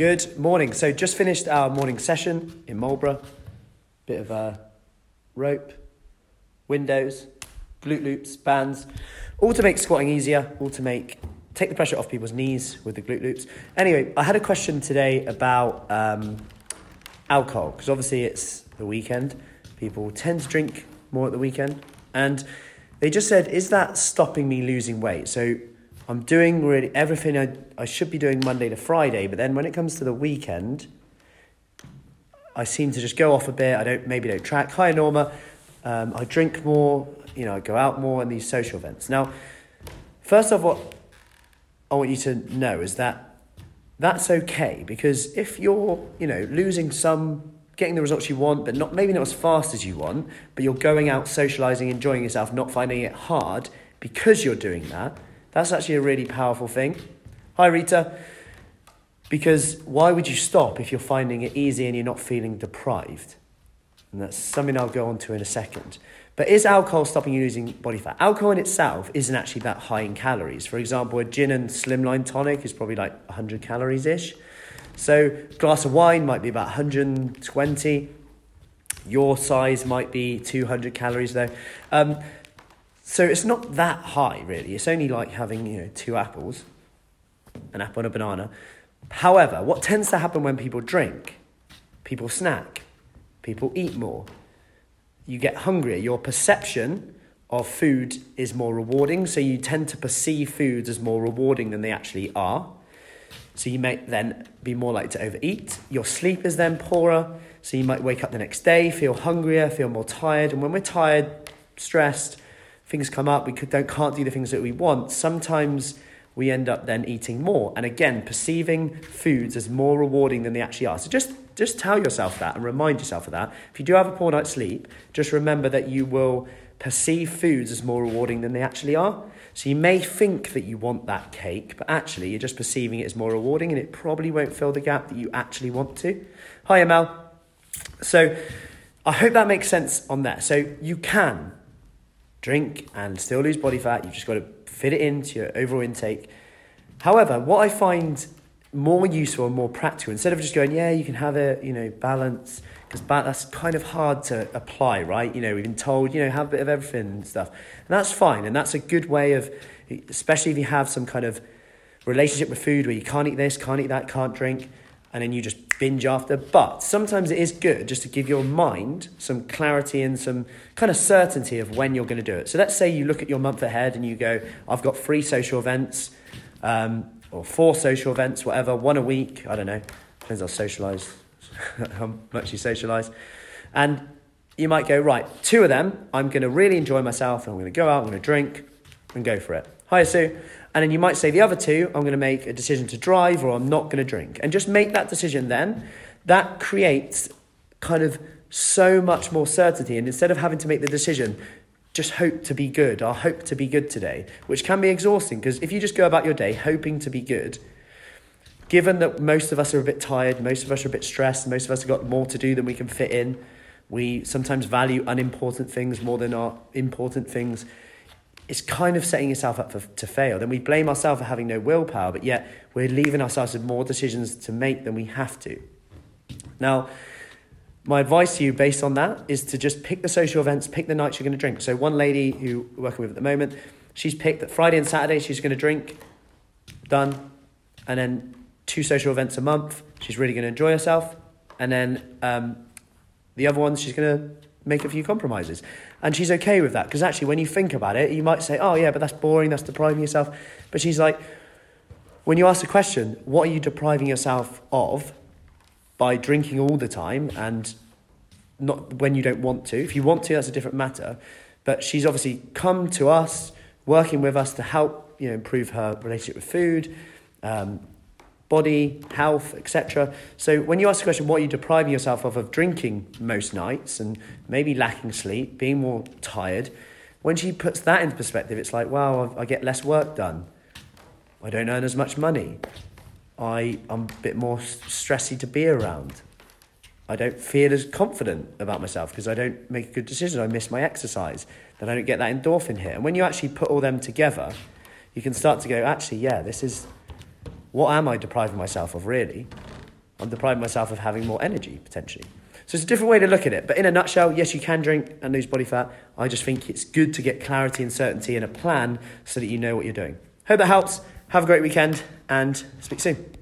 Good morning. So just finished our morning session in Marlborough. Bit of uh, rope, windows, glute loops, bands, all to make squatting easier, all to make take the pressure off people's knees with the glute loops. Anyway, I had a question today about um, alcohol because obviously it's the weekend. People tend to drink more at the weekend, and they just said, "Is that stopping me losing weight?" So I'm doing really everything I, I should be doing Monday to Friday, but then when it comes to the weekend, I seem to just go off a bit. I don't maybe don't track. Hi Norma, um, I drink more. You know, I go out more in these social events. Now, first off, what I want you to know is that that's okay because if you're you know losing some getting the results you want but not maybe not as fast as you want but you're going out socializing enjoying yourself not finding it hard because you're doing that that's actually a really powerful thing. Hi, Rita. Because why would you stop if you're finding it easy and you're not feeling deprived? And that's something I'll go on to in a second. But is alcohol stopping you losing body fat? Alcohol in itself isn't actually that high in calories. For example, a gin and slimline tonic is probably like 100 calories ish. So, a glass of wine might be about 120. Your size might be 200 calories though. Um, so it's not that high, really. It's only like having, you know, two apples, an apple and a banana. However, what tends to happen when people drink? People snack, people eat more. You get hungrier. Your perception of food is more rewarding, so you tend to perceive foods as more rewarding than they actually are. So you may then be more likely to overeat. Your sleep is then poorer, so you might wake up the next day, feel hungrier, feel more tired. And when we're tired, stressed, things come up, we could, don't, can't do the things that we want, sometimes we end up then eating more. And again, perceiving foods as more rewarding than they actually are. So just, just tell yourself that and remind yourself of that. If you do have a poor night's sleep, just remember that you will perceive foods as more rewarding than they actually are. So you may think that you want that cake, but actually you're just perceiving it as more rewarding and it probably won't fill the gap that you actually want to. Hi, Mel. So I hope that makes sense on that. So you can drink and still lose body fat. You've just got to fit it into your overall intake. However, what I find more useful and more practical, instead of just going, yeah, you can have it, you know, balance, because that's kind of hard to apply, right? You know, we've been told, you know, have a bit of everything and stuff. And that's fine. And that's a good way of, especially if you have some kind of relationship with food where you can't eat this, can't eat that, can't drink and then you just binge after. But sometimes it is good just to give your mind some clarity and some kind of certainty of when you're going to do it. So let's say you look at your month ahead and you go, I've got three social events um, or four social events, whatever, one a week. I don't know. Depends how socialise, how much you socialise. And you might go, right, two of them, I'm going to really enjoy myself and I'm going to go out, I'm going to drink and go for it. Hi, Sue. And then you might say the other two, I'm going to make a decision to drive or I'm not going to drink. And just make that decision then. That creates kind of so much more certainty. And instead of having to make the decision, just hope to be good or hope to be good today, which can be exhausting because if you just go about your day hoping to be good, given that most of us are a bit tired, most of us are a bit stressed, most of us have got more to do than we can fit in, we sometimes value unimportant things more than our important things it's kind of setting yourself up for, to fail. Then we blame ourselves for having no willpower, but yet we're leaving ourselves with more decisions to make than we have to. Now, my advice to you based on that is to just pick the social events, pick the nights you're going to drink. So, one lady who we're working with at the moment, she's picked that Friday and Saturday she's going to drink, done. And then two social events a month, she's really going to enjoy herself. And then um, the other ones, she's going to make a few compromises. And she's okay with that because actually, when you think about it, you might say, oh, yeah, but that's boring, that's depriving yourself. But she's like, when you ask the question, what are you depriving yourself of by drinking all the time and not when you don't want to? If you want to, that's a different matter. But she's obviously come to us, working with us to help you know, improve her relationship with food, um, body, health, etc. So when you ask the question, what are you depriving yourself of of drinking most nights and maybe lacking sleep, being more tired, when she puts that into perspective, it's like, wow, I get less work done. I don't earn as much money. I, I'm a bit more stressy to be around. I don't feel as confident about myself because I don't make a good decision. I miss my exercise. Then I don't get that endorphin hit. And when you actually put all them together, you can start to go, actually, yeah, this is what am I depriving myself of really? I'm depriving myself of having more energy potentially. So it's a different way to look at it. But in a nutshell, yes, you can drink and lose body fat. I just think it's good to get clarity and certainty and a plan so that you know what you're doing. Hope that helps. Have a great weekend and speak soon.